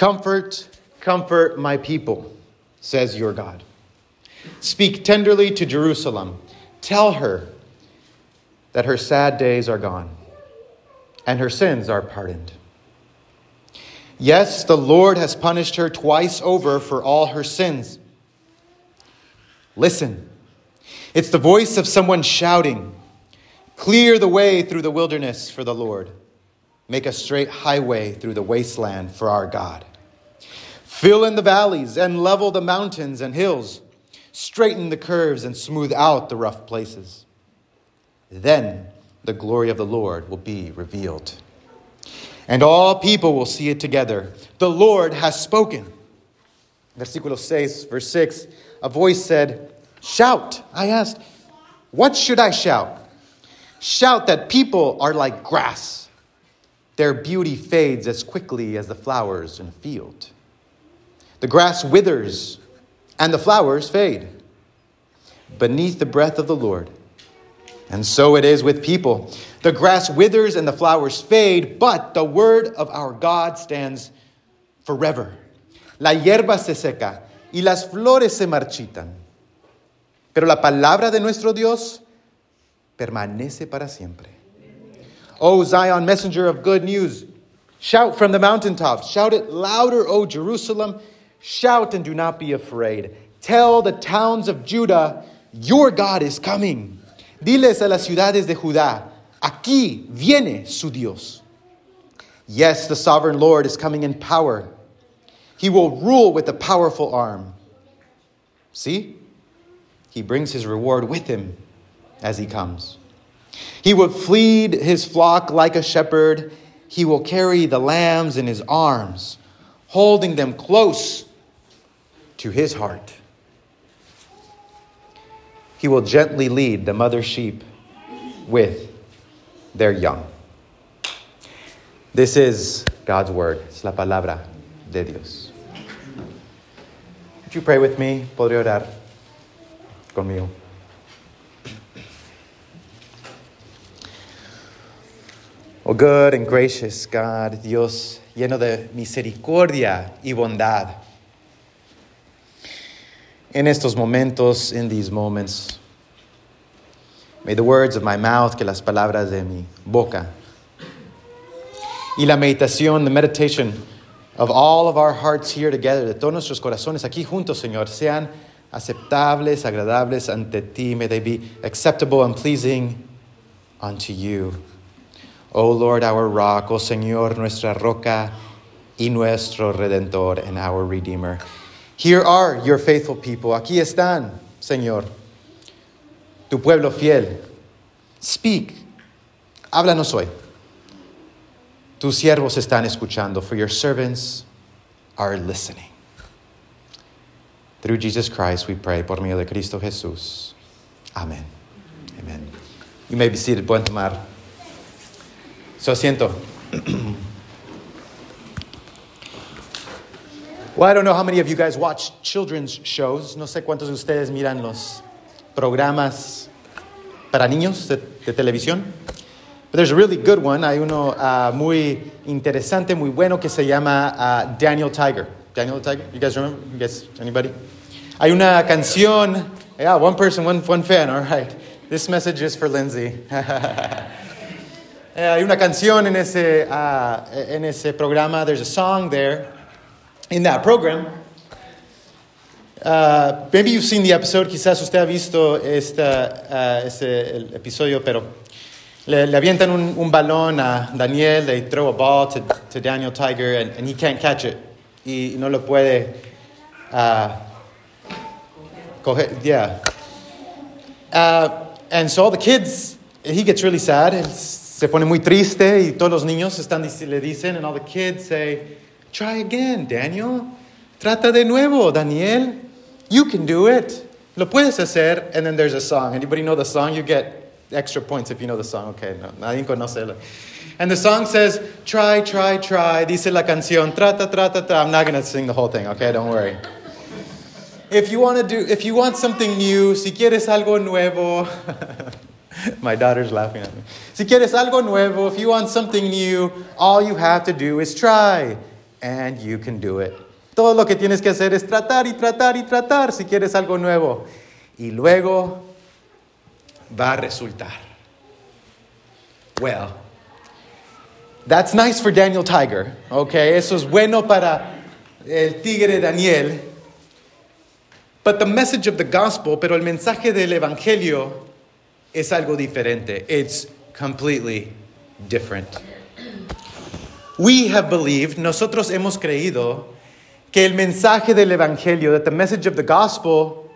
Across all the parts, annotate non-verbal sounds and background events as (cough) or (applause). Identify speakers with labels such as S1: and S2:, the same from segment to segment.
S1: Comfort, comfort my people, says your God. Speak tenderly to Jerusalem. Tell her that her sad days are gone and her sins are pardoned. Yes, the Lord has punished her twice over for all her sins. Listen, it's the voice of someone shouting, Clear the way through the wilderness for the Lord. Make a straight highway through the wasteland for our God. Fill in the valleys and level the mountains and hills. Straighten the curves and smooth out the rough places. Then the glory of the Lord will be revealed. And all people will see it together. The Lord has spoken. Versículo 6, verse 6. A voice said, Shout. I asked, What should I shout? Shout that people are like grass. Their beauty fades as quickly as the flowers in a field. The grass withers and the flowers fade beneath the breath of the Lord. And so it is with people. The grass withers and the flowers fade, but the word of our God stands forever. La hierba se seca y las flores se marchitan. Pero la palabra de nuestro Dios permanece para siempre. O Zion, messenger of good news, shout from the mountaintops. Shout it louder, O Jerusalem. Shout and do not be afraid. Tell the towns of Judah, your God is coming. Diles a las ciudades de Judá, aquí viene su Dios. Yes, the sovereign Lord is coming in power. He will rule with a powerful arm. See? He brings his reward with him as he comes. He will feed his flock like a shepherd. He will carry the lambs in his arms, holding them close to his heart. He will gently lead the mother sheep with their young. This is God's word. Es la palabra de Dios. Would you pray with me? Podría orar conmigo. Oh, good and gracious God, Dios lleno de misericordia y bondad. In estos momentos, in these moments, may the words of my mouth, que las palabras de mi boca, y la meditación, the meditation of all of our hearts here together, de todos nuestros corazones aquí juntos, Señor, sean aceptables, agradables ante ti. May they be acceptable and pleasing unto you. O Lord, our rock, O Señor, nuestra roca y nuestro redentor and our redeemer. Here are your faithful people. Aquí están, Señor, tu pueblo fiel. Speak. Háblanos hoy. Tus siervos están escuchando, for your servants are listening. Through Jesus Christ we pray, por medio de Cristo Jesús. Amen. Amen. You may be seated. Pueden tomar su asiento. (clears throat) well, I don't know how many of you guys watch children's shows. No sé cuántos de ustedes miran los programas para niños de, de televisión. But there's a really good one. Hay uno uh, muy interesante, muy bueno que se llama uh, Daniel Tiger. Daniel Tiger? You guys remember? You guys, anybody? Hay una canción. Yeah, one person, one, one fan. All right. This message is for Lindsay. (laughs) Eh, hay una canción en ese, uh, en ese programa. There's a song there in that program. Uh, maybe you've seen the episode. Quizás usted ha visto esta, uh, ese el episodio, pero le, le avientan un, un, balón a Daniel. They throw a ball to, to Daniel Tiger, and, and he can't catch it. Y no lo puede uh, coger. Yeah. Uh, and so all the kids, he gets really sad. Se pone muy triste y todos los niños están, le dicen, and all the kids say, try again, Daniel. Trata de nuevo, Daniel. You can do it. Lo puedes hacer. And then there's a song. Anybody know the song? You get extra points if you know the song. Okay, no, nadie conoce. And the song says, try, try, try. Dice la canción, trata, trata, trata. I'm not going to sing the whole thing, okay? Don't worry. If you want to do, if you want something new, si quieres algo nuevo, (laughs) my daughter's laughing at me. Si quieres algo nuevo, if you want something new, all you have to do is try. And you can do it. Todo lo que tienes que hacer es tratar y tratar y tratar si quieres algo nuevo. Y luego va a resultar. Well, that's nice for Daniel Tiger, okay? Eso es bueno para el tigre Daniel. But the message of the gospel, pero el mensaje del evangelio es algo diferente. It's completely different. We have believed, nosotros hemos creído que el mensaje del evangelio, that the message of the gospel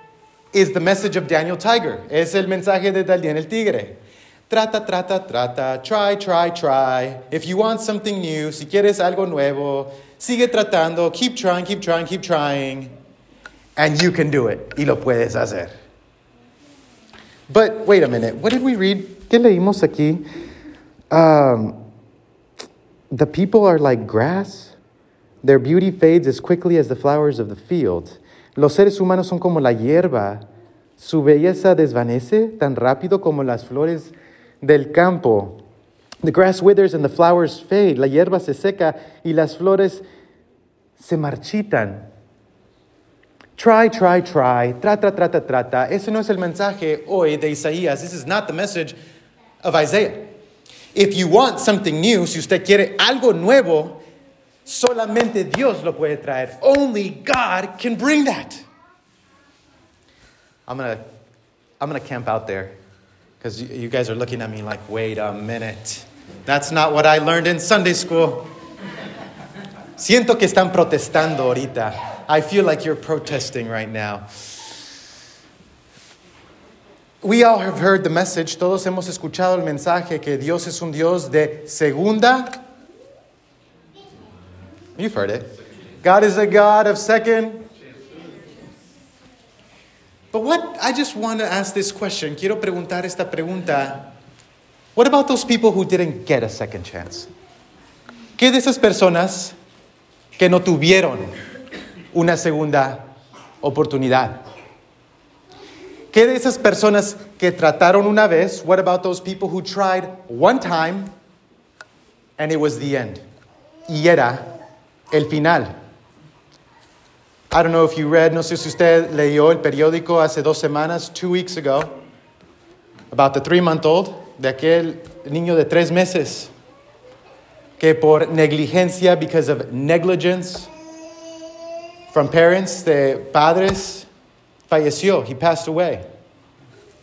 S1: is the message of Daniel Tiger. Es el mensaje de Daniel el Tigre. Trata, trata, trata. Try, try, try. If you want something new, si quieres algo nuevo, sigue tratando. Keep trying, keep trying, keep trying. And you can do it. Y lo puedes hacer. But wait a minute. What did we read? ¿Qué leímos aquí? Um, the people are like grass. Their beauty fades as quickly as the flowers of the field. Los seres humanos son como la hierba. Su belleza desvanece tan rápido como las flores del campo. The grass withers and the flowers fade. La hierba se seca y las flores se marchitan. Try, try, try. Trata, trata, trata. Ese no es el mensaje hoy de Isaías. This is not the message of Isaiah. If you want something new, si usted quiere algo nuevo, solamente Dios lo puede traer. Only God can bring that. I'm going to I'm going to camp out there because you, you guys are looking at me like, wait a minute. That's not what I learned in Sunday school. Siento que están protestando ahorita. I feel like you're protesting right now. We all have heard the message, todos hemos escuchado el mensaje que Dios es un Dios de segunda. You've heard it. God is a God of second. But what, I just want to ask this question. Quiero preguntar esta pregunta. What about those people who didn't get a second chance? ¿Qué de esas personas que no tuvieron una segunda oportunidad? ¿Qué de esas personas que trataron una vez? What about those people who tried one time and it was the end? Y era el final. I don't know if you read, no sé si usted leyó el periódico hace dos semanas, two weeks ago, about the three month old, de aquel niño de tres meses, que por negligencia, because of negligence from parents, de padres, falleció. He passed away.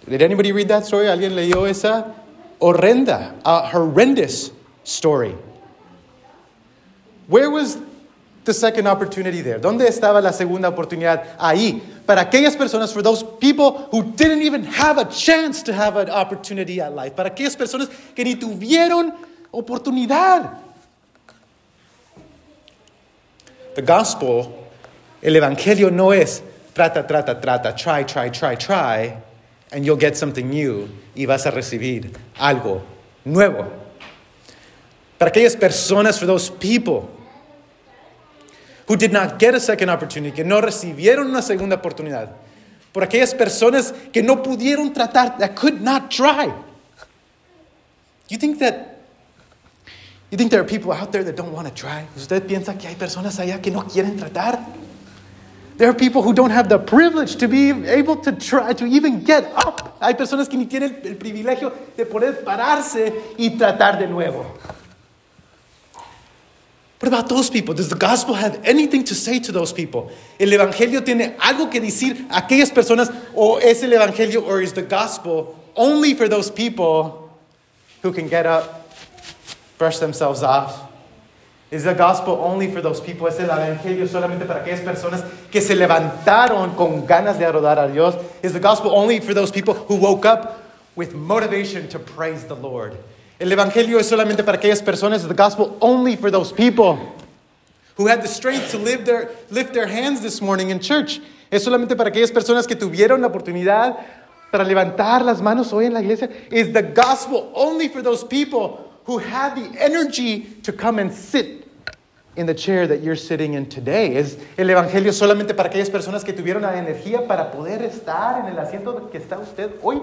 S1: Did anybody read that story? ¿Alguien leyó esa? Horrenda, a horrendous story. Where was the second opportunity there? ¿Dónde estaba la segunda oportunidad? Ahí. Para aquellas personas, for those people who didn't even have a chance to have an opportunity at life. Para aquellas personas que ni tuvieron oportunidad. The gospel, el evangelio no es trata, trata, trata, try, try, try, try, and you'll get something new y vas a recibir algo nuevo. Para aquellas personas, for those people who did not get a second opportunity, que no recibieron una segunda oportunidad, por aquellas personas que no pudieron tratar, that could not try. You think that you think there are people out there that don't want to try? ¿Usted piensa que hay personas allá que no quieren tratar? There are people who don't have the privilege to be able to try to even get up. Hay personas que ni tienen el privilegio de poder pararse y tratar de nuevo. What about those people? Does the gospel have anything to say to those people? ¿El evangelio tiene algo que decir a aquellas personas o es el evangelio or is the gospel only for those people who can get up, brush themselves off? Is the gospel only for those people? ¿Es el evangelio solamente para aquellas personas que se levantaron con ganas de adorar a Dios? Is the gospel only for those people who woke up with motivation to praise the Lord? El evangelio es solamente para aquellas personas, the gospel only for those people who had the strength to live their, lift their hands this morning in church. Es solamente para aquellas personas que tuvieron la oportunidad para levantar las manos hoy en la iglesia. Is the gospel only for those people who had the energy to come and sit in the chair that you're sitting in today? ¿Es el evangelio solamente para aquellas personas que tuvieron la energía para poder estar en el asiento que está usted hoy?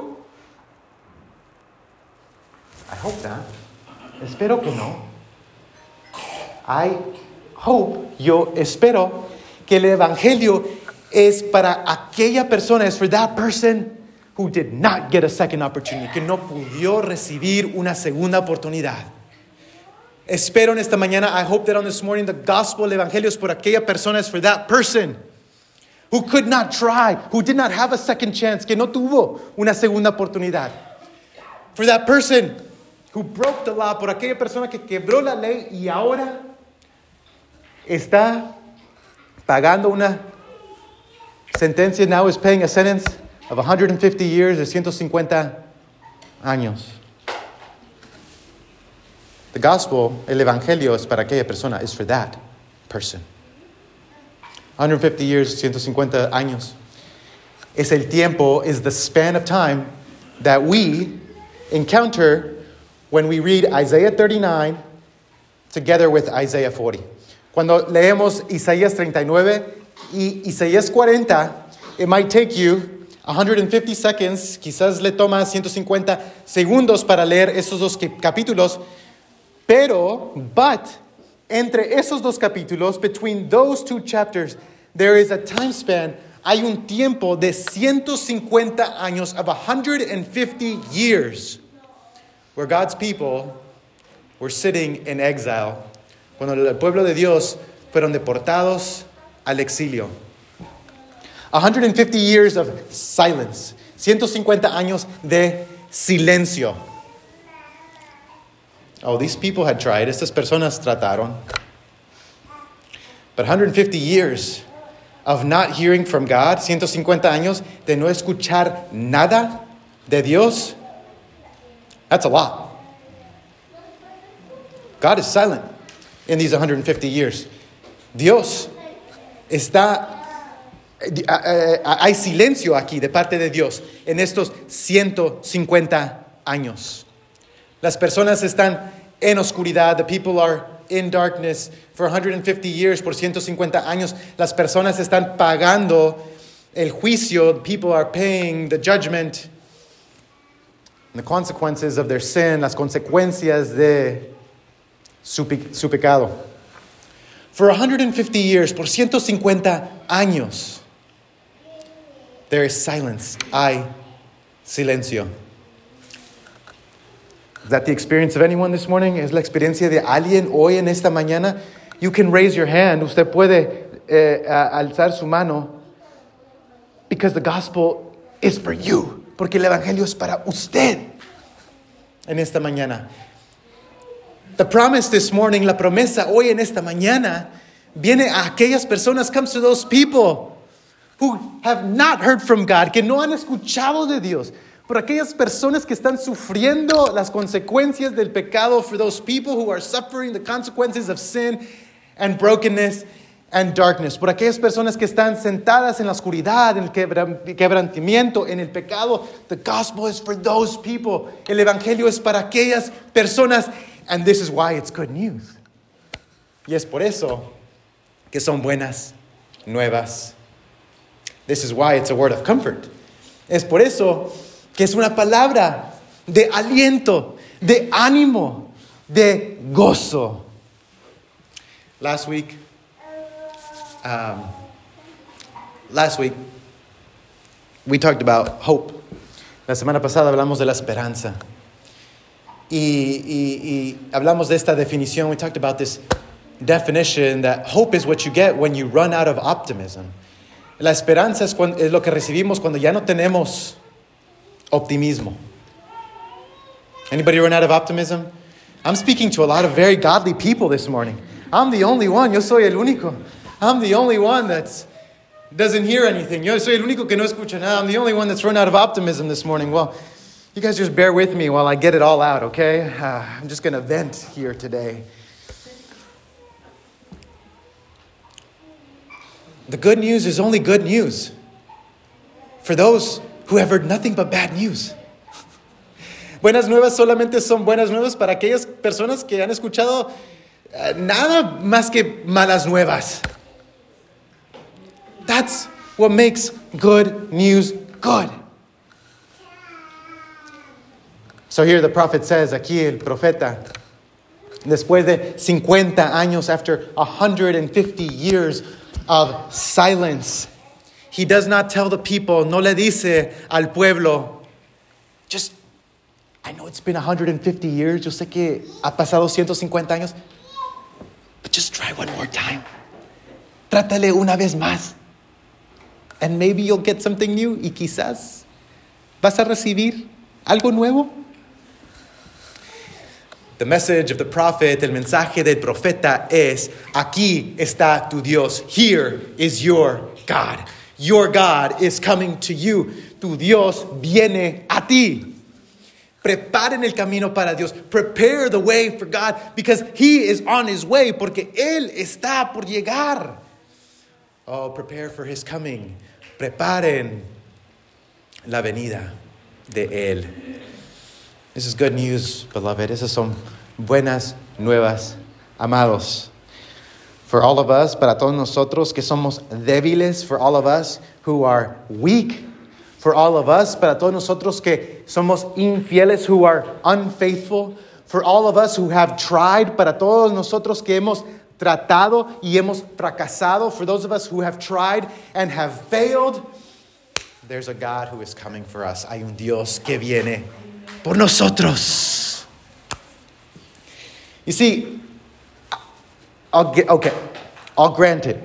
S1: I hope not. Espero que no. I hope yo espero que el Evangelio es para aquella persona, es for that person who did not get a second opportunity, que no pudo recibir una segunda oportunidad. Espero en esta mañana, I hope that on this morning the gospel, el evangelio es por aquella persona, es for that person who could not try, who did not have a second chance, que no tuvo una segunda oportunidad. For that person who broke the law, por aquella persona que quebró la ley y ahora está pagando una sentencia, now is paying a sentence of 150 years, de 150 años. The gospel, el evangelio es para aquella persona, is for that person. 150 years, 150 años. Es el tiempo, is the span of time that we encounter when we read Isaiah 39 together with Isaiah 40. Cuando leemos Isaías 39 y Isaías 40, it might take you 150 seconds, quizás le toma 150 segundos para leer esos dos capítulos, pero, but, entre esos dos capítulos, between those two chapters, there is a time span, hay un tiempo de 150 años, of 150 years, where God's people were sitting in exile, cuando el pueblo de Dios fueron deportados al exilio. 150 years of silence, 150 años de silencio. Oh, these people had tried. Estas personas trataron. But 150 years of not hearing from God, 150 años de no escuchar nada de Dios, that's a lot. God is silent in these 150 years. Dios está eh, hay silencio aquí de parte de Dios en estos 150 años. Las personas están en oscuridad. The people are in darkness for 150 years, por 150 años. Las personas están pagando el juicio. People are paying the judgment. The consequences of their sin, las consecuencias de su, su pecado. For 150 years, por 150 años, there is silence. Hay silencio. Is that the experience of anyone this morning? ¿Es la experiencia de alguien hoy en esta mañana? You can raise your hand. Usted puede eh, alzar su mano. Because the gospel is for you. Porque el evangelio es para usted en esta mañana. The promise this morning, la promesa hoy en esta mañana, viene a aquellas personas, comes to those people who have not heard from God, que no han escuchado de Dios por aquellas personas que están sufriendo las consecuencias del pecado, for those people who are suffering the consequences of sin and brokenness and darkness, por aquellas personas que están sentadas en la oscuridad, en el quebrantamiento, en el pecado. The gospel is for those people. El evangelio es para aquellas personas, and this is why it's good news. Y es por eso que son buenas nuevas. This is why it's a word of comfort. Es por eso que es una palabra de aliento, de ánimo, de gozo. Last week, um, last week, we talked about hope. La semana pasada hablamos de la esperanza. Y, y, y hablamos de esta definición. We talked about this definition that hope is what you get when you run out of optimism. La esperanza es, cuando, es lo que recibimos cuando ya no tenemos optimismo. Anybody run out of optimism? I'm speaking to a lot of very godly people this morning. I'm the only one, yo soy el único. I'm the only one that doesn't hear anything. Yo soy el único que no escucha nada. I'm the only one that's run out of optimism this morning. Well, you guys just bear with me while I get it all out, okay? Uh, I'm just going to vent here today. The good news is only good news for those who have heard nothing but bad news. Buenas nuevas solamente son buenas nuevas para aquellas personas que han escuchado uh, nada más que malas nuevas. That's what makes good news good. So here the prophet says, aquí el profeta Después de 50 años, after 150 years of silence, he does not tell the people, no le dice al pueblo, just, I know it's been 150 years, yo sé que ha pasado 150 años, but just try one more time. Trátale una vez más. And maybe you'll get something new. Y quizás vas a recibir algo nuevo. The message of the prophet, el mensaje del profeta es, aquí está tu Dios. Here is your God. Your God is coming to you. Tu Dios viene a ti. Preparen el camino para Dios. Prepare the way for God because He is on His way, porque Él está por llegar. Oh, prepare for His coming. Preparen la venida de Él. This is good news, beloved. Esas son buenas nuevas, amados. For all of us, para todos nosotros que somos débiles, for all of us who are weak, for all of us, para todos nosotros que somos infieles, who are unfaithful, for all of us who have tried, para todos nosotros que hemos tratado y hemos fracasado, for those of us who have tried and have failed, there's a God who is coming for us. Hay un Dios que viene por nosotros. You see, I'll get, okay, I'll grant it.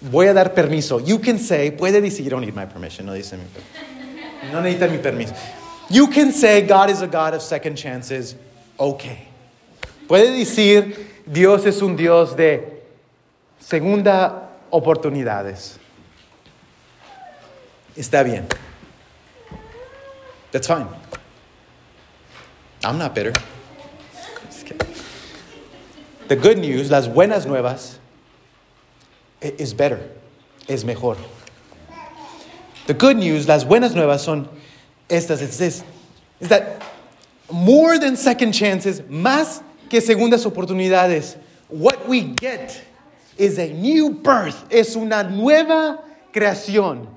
S1: Voy a dar permiso. You can say, puede decir, you don't need my permission, no dice mi permiso. No necesita mi permiso. You can say God is a God of second chances. Okay. Puede decir Dios es un Dios de segunda oportunidades. Está bien. That's fine. I'm not bitter. The good news, las buenas nuevas, is better, es mejor. The good news, las buenas nuevas son estas, it's this, is that more than second chances, más que segundas oportunidades, what we get is a new birth, es una nueva creación,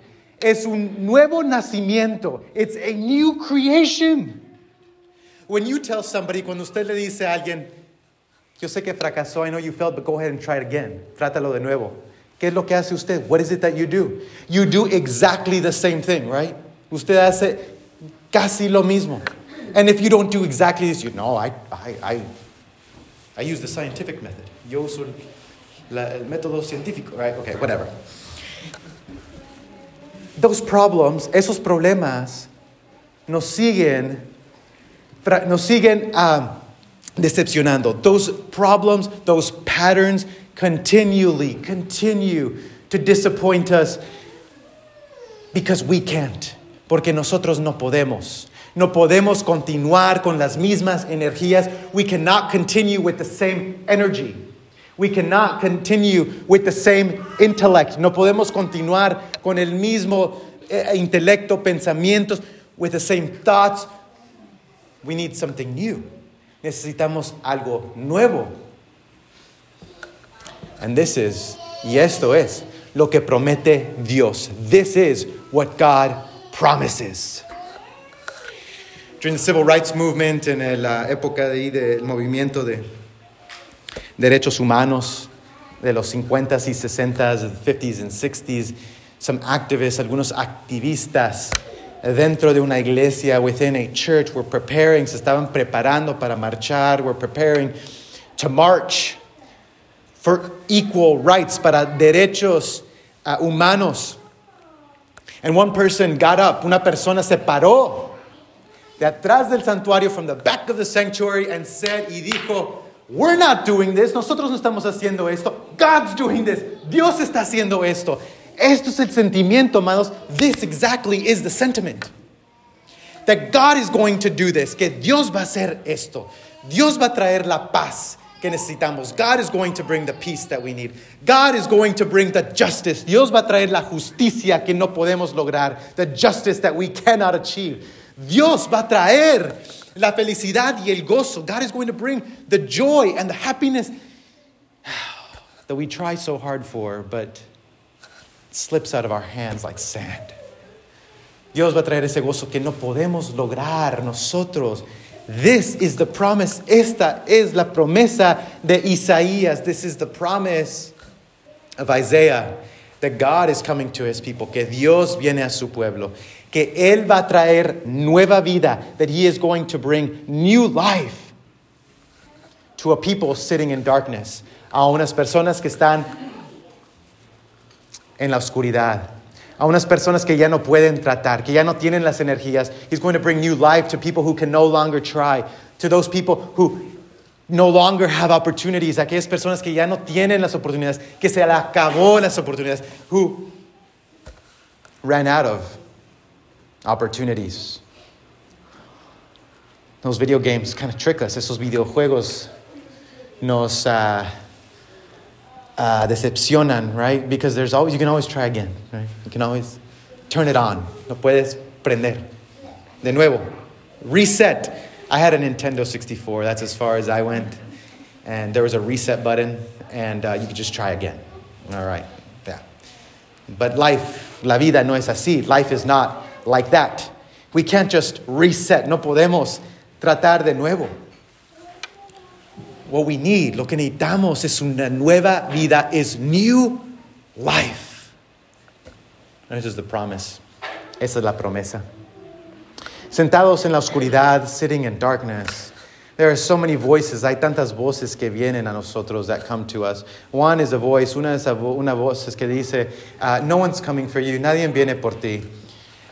S1: es un nuevo nacimiento, it's a new creation. When you tell somebody, cuando usted le dice a alguien, yo sé que fracasó, I know you failed, but go ahead and try it again. Trátalo de nuevo. ¿Qué es lo que hace usted? What is it that you do? You do exactly the same thing, right? Usted hace casi lo mismo. And if you don't do exactly this, you know, I, I, I, I use the scientific method. Yo uso la- el método científico, right? Okay, whatever. Those problems, esos problemas, nos siguen nos siguen ah, decepcionando. Those problems, those patterns continually continue to disappoint us because we can't, porque nosotros no podemos. No podemos continuar con las mismas energías. We cannot continue with the same energy. We cannot continue with the same intellect. No podemos continuar con el mismo eh, intelecto, pensamientos, with the same thoughts, We need something new. Necesitamos algo nuevo. And this is, y esto es, lo que promete Dios. This is what God promises. During the civil rights movement, en la época de, ahí del movimiento de derechos humanos de los 50s y 60s, 50s and 60s, some activists, algunos activistas dentro de una iglesia, within a church, were preparing, se estaban preparando para marchar, were preparing to march for equal rights, para derechos uh, humanos. And one person got up, una persona se paró de atrás del santuario, from the back of the sanctuary, and said y dijo, We're not doing this, nosotros no estamos haciendo esto, God's doing this, Dios está haciendo esto. Esto es el sentimiento, amados. This exactly is the sentiment. That God is going to do this, que Dios va a hacer esto. Dios va a traer la paz que necesitamos. God is going to bring the peace that we need. God is going to bring the justice. Dios va a traer la justicia que no podemos lograr, the justice that we cannot achieve. Dios va a traer la felicidad y el gozo. God is going to bring the joy and the happiness (sighs) that we try so hard for, but slips out of our hands like sand. Dios va a traer ese gozo que no podemos lograr nosotros. This is the promise. Esta es la promesa de Isaías. This is the promise of Isaiah that God is coming to his people, que Dios viene a su pueblo, que Él va a traer nueva vida, that He is going to bring new life to a people sitting in darkness, a unas personas que están en la oscuridad, a unas personas que ya no pueden tratar, que ya no tienen las energías. He's going to bring new life to people who can no longer try, to those people who no longer have opportunities, aquellas personas que ya no tienen las oportunidades, que se le acabó las oportunidades, who ran out of opportunities. Those video games kind of trick us, esos videojuegos nos uh, uh, decepcionan, right? Because there's always, you can always try again, right? You can always turn it on. No puedes prender. De nuevo, reset. I had a Nintendo 64. That's as far as I went. And there was a reset button, and uh, you could just try again. All right, yeah. But life, la vida no es así. Life is not like that. We can't just reset. No podemos tratar de nuevo. What we need, lo que necesitamos es una nueva vida, is new life. And this is the promise. Esa es la promesa. Sentados en la oscuridad, sitting in darkness. There are so many voices, hay tantas voces que vienen a nosotros that come to us. One is a voice, una es una voz que dice, uh, no one's coming for you, nadie viene por ti.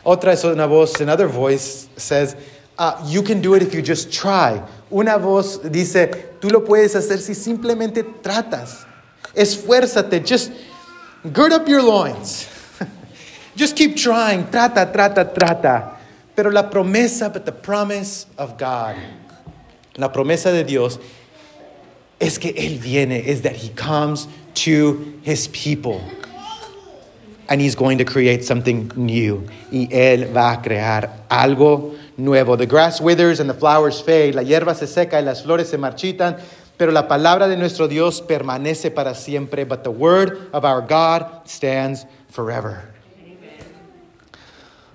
S1: Otra es una voz, another voice says, uh, you can do it if you just try. Una voz dice, tú lo puedes hacer si simplemente tratas. Esfuérzate, just gird up your loins. (laughs) just keep trying, trata, trata, trata. Pero la promesa, but the promise of God, la promesa de Dios es que Él viene, is that He comes to His people. And He's going to create something new. Y Él va a crear algo nuevo. The grass withers and the flowers fade, la hierba se seca y las flores se marchitan, pero la palabra de nuestro Dios permanece para siempre. But the word of our God stands forever.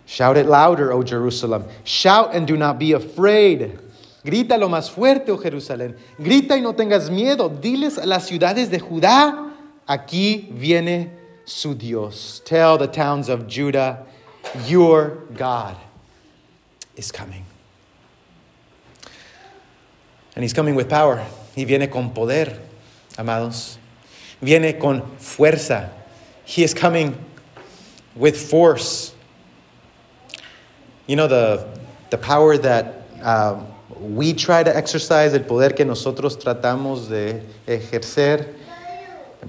S1: Shout it louder, O Jerusalem. Shout and do not be afraid. Grita lo más fuerte, oh Jerusalén. Grita y no tengas miedo. Diles a las ciudades de Judá, aquí viene su Dios. Tell the towns of Judah, your God is coming. And he's coming with power. Y viene con poder, amados. Viene con fuerza. He is coming with force. You know, the, the power that uh, we try to exercise, el poder que nosotros tratamos de ejercer,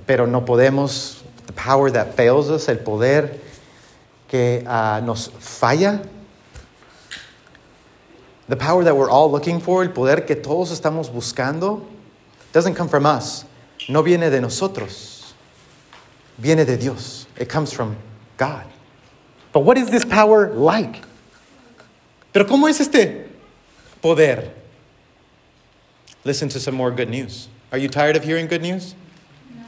S1: pero no podemos, the power that fails us, el poder que uh, nos falla, the power that we're all looking for, el poder que todos estamos buscando, doesn't come from us. No viene de nosotros. Viene de Dios. It comes from God. But what is this power like? Pero ¿cómo es este poder? Listen to some more good news. Are you tired of hearing good news?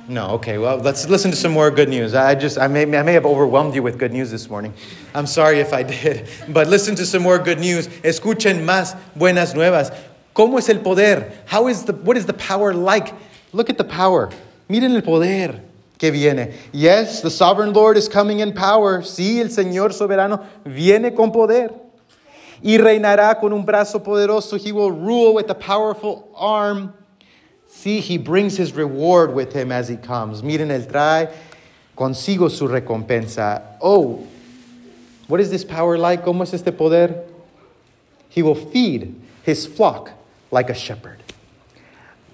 S1: No, okay, well, let's listen to some more good news. I just, I may, I may have overwhelmed you with good news this morning. I'm sorry if I did, (laughs) but listen to some more good news. Escuchen más buenas nuevas. ¿Cómo es el poder? How is the, what is the power like? Look at the power. Miren el poder que viene. Yes, the sovereign Lord is coming in power. Sí, el Señor soberano viene con poder. Y reinará con un brazo poderoso. He will rule with a powerful arm. See, he brings his reward with him as he comes. Miren, él trae consigo su recompensa. Oh, what is this power like? ¿Cómo es este poder? He will feed his flock like a shepherd.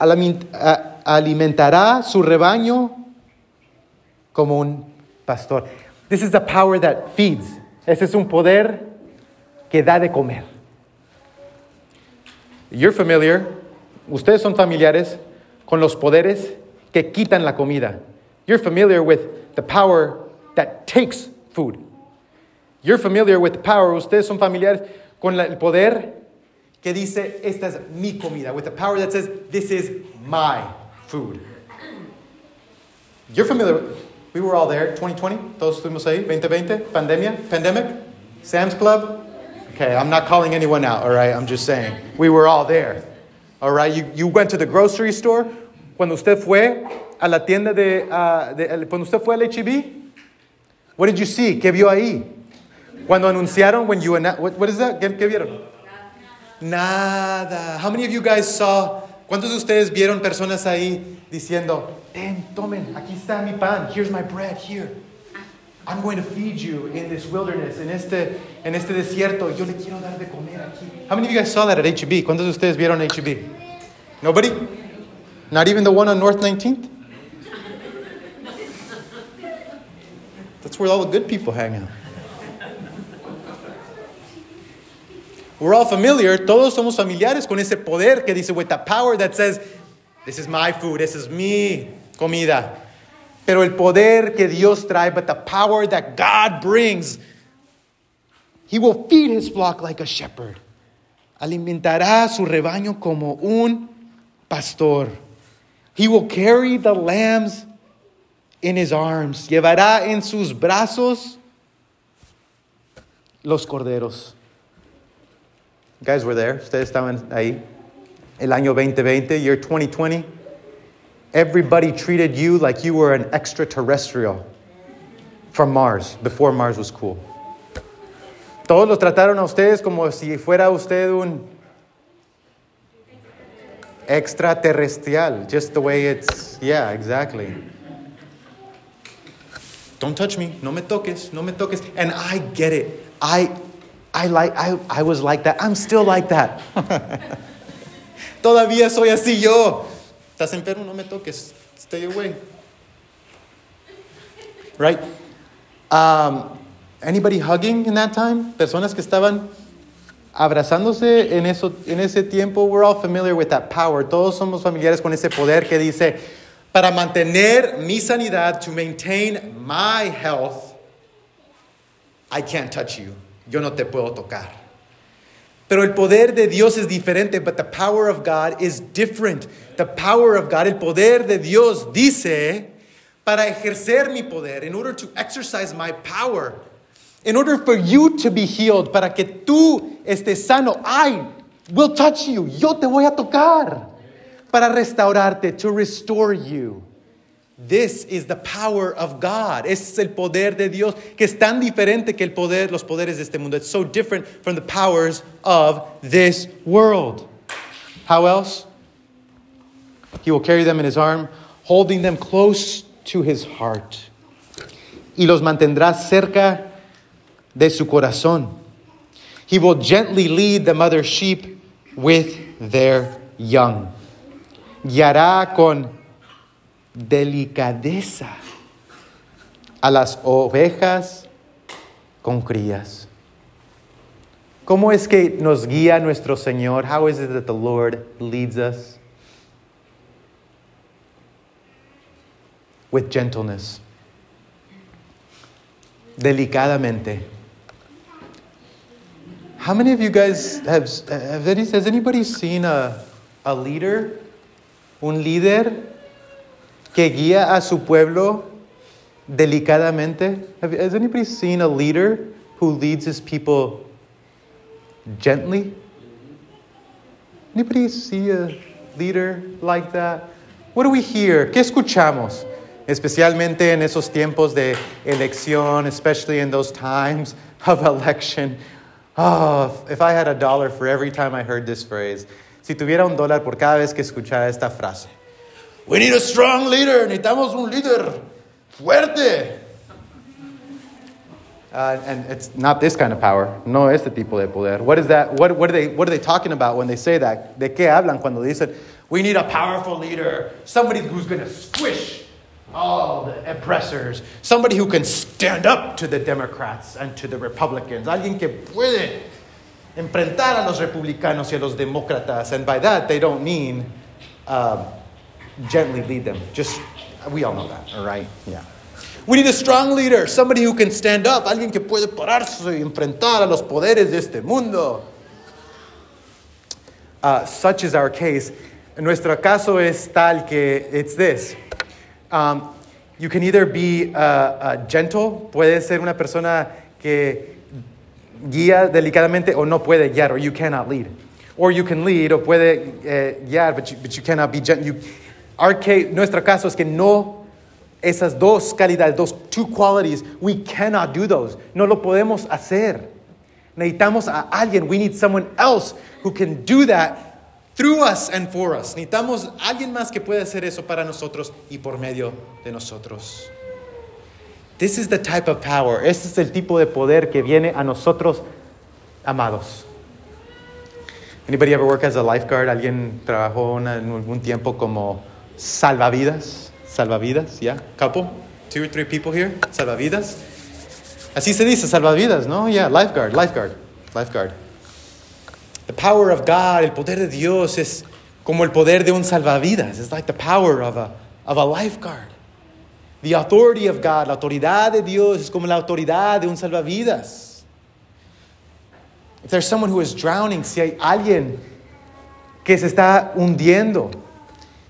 S1: Alimentará su rebaño como un pastor. This is the power that feeds. Ese es un poder que da de comer. You're familiar, ustedes son familiares con los poderes que quitan la comida. You're familiar with the power that takes food. You're familiar with the power, ustedes son familiares con el poder que dice, esta es mi comida, with the power that says, this is my food. You're familiar with, we were all there, 2020, todos estuvimos ahí, 2020, pandemia, pandemic, Sam's Club, Okay, I'm not calling anyone out, all right? I'm just saying. We were all there. All right, you, you went to the grocery store. Cuando usted fue a la tienda de, uh, de cuando usted fue al HEB, what did you see? ¿Qué vio ahí? Cuando anunciaron, when you what, what is that? ¿Qué, ¿Qué vieron? Nada. How many of you guys saw? ¿Cuántos de ustedes vieron personas ahí diciendo, "Ten, tomen, aquí está mi pan. Here's my bread. Here." I'm going to feed you in this wilderness, en este, en este desierto. Yo le quiero dar de comer aquí. How many of you guys saw that at HEB? ¿Cuántos de ustedes vieron HEB? Nobody? Not even the one on North 19th? That's where all the good people hang out. We're all familiar, todos somos familiares con ese poder que dice, with the power that says, this is my food, this is mi comida. Pero el poder que Dios trae, but the power that God brings, He will feed His flock like a shepherd. Alimentará su rebaño como un pastor. He will carry the lambs in His arms. Llevará en sus brazos los corderos. You guys were there. Ustedes estaban ahí. El año 2020, year 2020. Everybody treated you like you were an extraterrestrial from Mars, before Mars was cool. Todos los trataron a ustedes como si fuera usted un extraterrestrial, just the way it's, yeah, exactly. Don't touch me, no me toques, no me toques. And I get it. I, I, like, I, I was like that. I'm still like that. (laughs) Todavía soy así yo. Estás enfermo, no me toques. Stay away. Right? Um, anybody hugging in that time? Personas que estaban abrazándose en, eso, en ese tiempo. We're all familiar with that power. Todos somos familiares con ese poder que dice, para mantener mi sanidad, to maintain my health, I can't touch you. Yo no te puedo tocar. Pero el poder de Dios es diferente, but the power of God is different. The power of God, el poder de Dios dice, para ejercer mi poder, in order to exercise my power, in order for you to be healed, para que tú estés sano, I will touch you. Yo te voy a tocar para restaurarte, to restore you. This is the power of God. Es el poder de Dios que es tan diferente que el poder, los poderes de este mundo. It's so different from the powers of this world. How else? He will carry them in his arm, holding them close to his heart. Y los mantendrá cerca de su corazón. He will gently lead the mother sheep with their young. Guiará con delicadeza a las ovejas con crías. ¿Cómo es que nos guía nuestro Señor? How is it that the Lord leads us? With gentleness. Delicadamente. How many of you guys have, have any, has anybody seen a, a leader? Un líder que guía a su pueblo delicadamente. Have, has anybody seen a leader who leads his people gently? Anybody see a leader like that? What do we hear? ¿Qué escuchamos? Especialmente en esos tiempos de elección, especially in those times of (laughs) election. Oh, if I had a dollar for every time I heard this phrase, si tuviera un dólar por cada vez que escuchara esta frase. We need a strong leader. Necesitamos un líder fuerte. Uh, and it's not this kind of power. No este tipo de poder. What is that? What, what, are they, what are they talking about when they say that? ¿De qué hablan cuando dicen, we need a powerful leader? Somebody who's going to squish all the oppressors. Somebody who can stand up to the Democrats and to the Republicans. Alguien que puede enfrentar a los republicanos y a los demócratas. And by that, they don't mean... Um, gently lead them. Just, we all know that, all right? Yeah. We need a strong leader, somebody who can stand up, alguien que puede pararse y enfrentar a los poderes de este mundo. Uh, such is our case. Nuestro caso es tal que it's this. Um, you can either be uh, uh, gentle, puede ser una persona que guía delicadamente o no puede guiar, or you cannot lead. Or you can lead o puede eh, guiar, but you, but you cannot be gentle. Our case, nuestro caso es que no, esas dos calidades, those two qualities, we cannot do those. No lo podemos hacer. Necesitamos a alguien. We need someone else who can do that through us and for us. Necesitamos alguien más que pueda hacer eso para nosotros y por medio de nosotros. This is the type of power. Este es el tipo de poder que viene a nosotros, amados. Anybody ever work as a lifeguard? ¿Alguien trabajó en algún tiempo como salvavidas? Salvavidas, yeah? Couple? Two or three people here? Salvavidas? Así se dice, salvavidas, ¿no? Yeah, lifeguard, lifeguard, lifeguard. The power of God, el poder de Dios es como el poder de un salvavidas. It's like the power of a, of a lifeguard. The authority of God, la autoridad de Dios es como la autoridad de un salvavidas. If there's someone who is drowning, si hay alguien que se está hundiendo,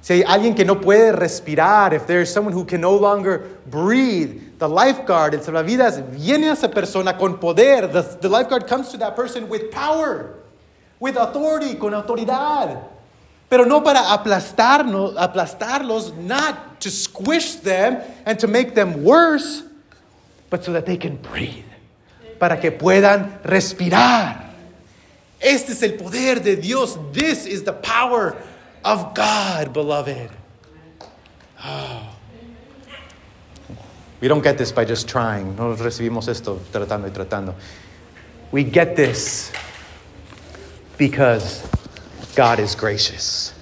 S1: si hay alguien que no puede respirar, if there's someone who can no longer breathe, the lifeguard, el salvavidas, viene a esa persona con poder. The, the lifeguard comes to that person with power, with authority, con autoridad. Pero no para aplastarnos, aplastarlos, not to squish them and to make them worse, but so that they can breathe, para que puedan respirar. Este es el poder de Dios. This is the power of God, beloved. Oh. We don't get this by just trying. No recibimos esto tratando y tratando. We get this because God is gracious.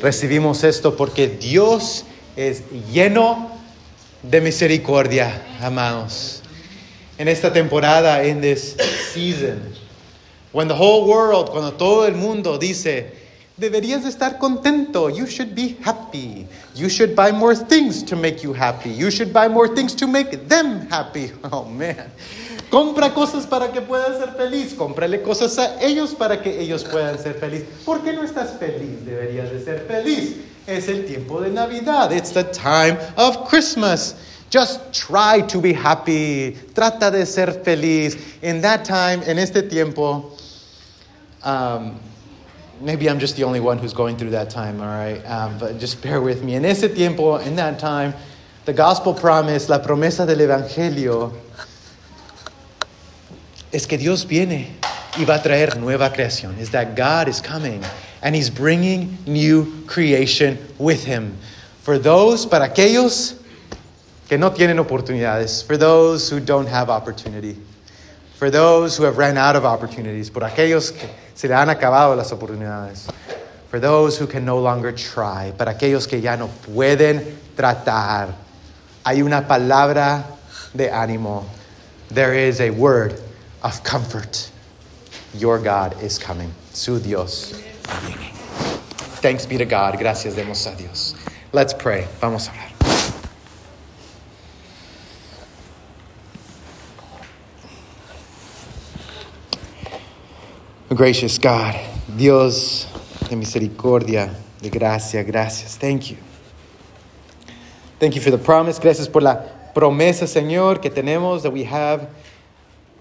S1: Recibimos esto porque Dios es lleno de misericordia, amados. En esta temporada, in this season, when the whole world, cuando todo el mundo dice, deberías estar contento, you should be happy, you should buy more things to make you happy, you should buy more things to make them happy. (laughs) Oh man. Compra cosas para que puedas ser feliz. Cómprale cosas a ellos para que ellos puedan ser feliz. ¿Por qué no estás feliz? Deberías de ser feliz. Es el tiempo de Navidad. It's the time of Christmas. Just try to be happy. Trata de ser feliz. In that time, en este tiempo, um, maybe I'm just the only one who's going through that time, all right? Um, but just bear with me. En ese tiempo, in that time, the gospel promise, la promesa del evangelio, es que Dios viene y va a traer nueva creación. Is that God is coming and He's bringing new creation with Him. For those, para aquellos que no tienen oportunidades, for those who don't have opportunity, for those who have ran out of opportunities, por aquellos que se le han acabado las oportunidades, for those who can no longer try, para aquellos que ya no pueden tratar. Hay una palabra de ánimo. There is a word of comfort. Your God is coming. Su Dios. Thanks be to God. Gracias demos a Dios. Let's pray. Vamos a orar. Gracious God, Dios de misericordia, de gracia, gracias. Thank you. Thank you for the promise. Gracias por la promesa, Señor, que tenemos that we have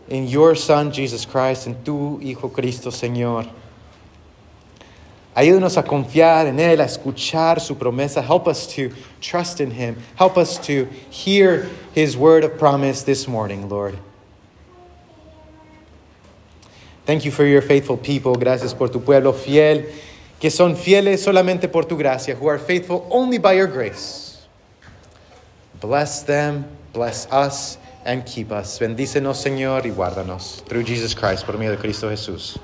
S1: in your Son, Jesus Christ, en tu Hijo Cristo, Señor. Ayúdanos a confiar en Él, a escuchar su promesa. Help us to trust in Him. Help us to hear His word of promise this morning, Lord. Thank you for your faithful people. Gracias por tu pueblo fiel, que son fieles solamente por tu gracia, who are faithful only by your grace. Bless them, bless us, and keep us. Bendícenos, Señor, y guárdanos. Through Jesus Christ, por medio de Cristo Jesús.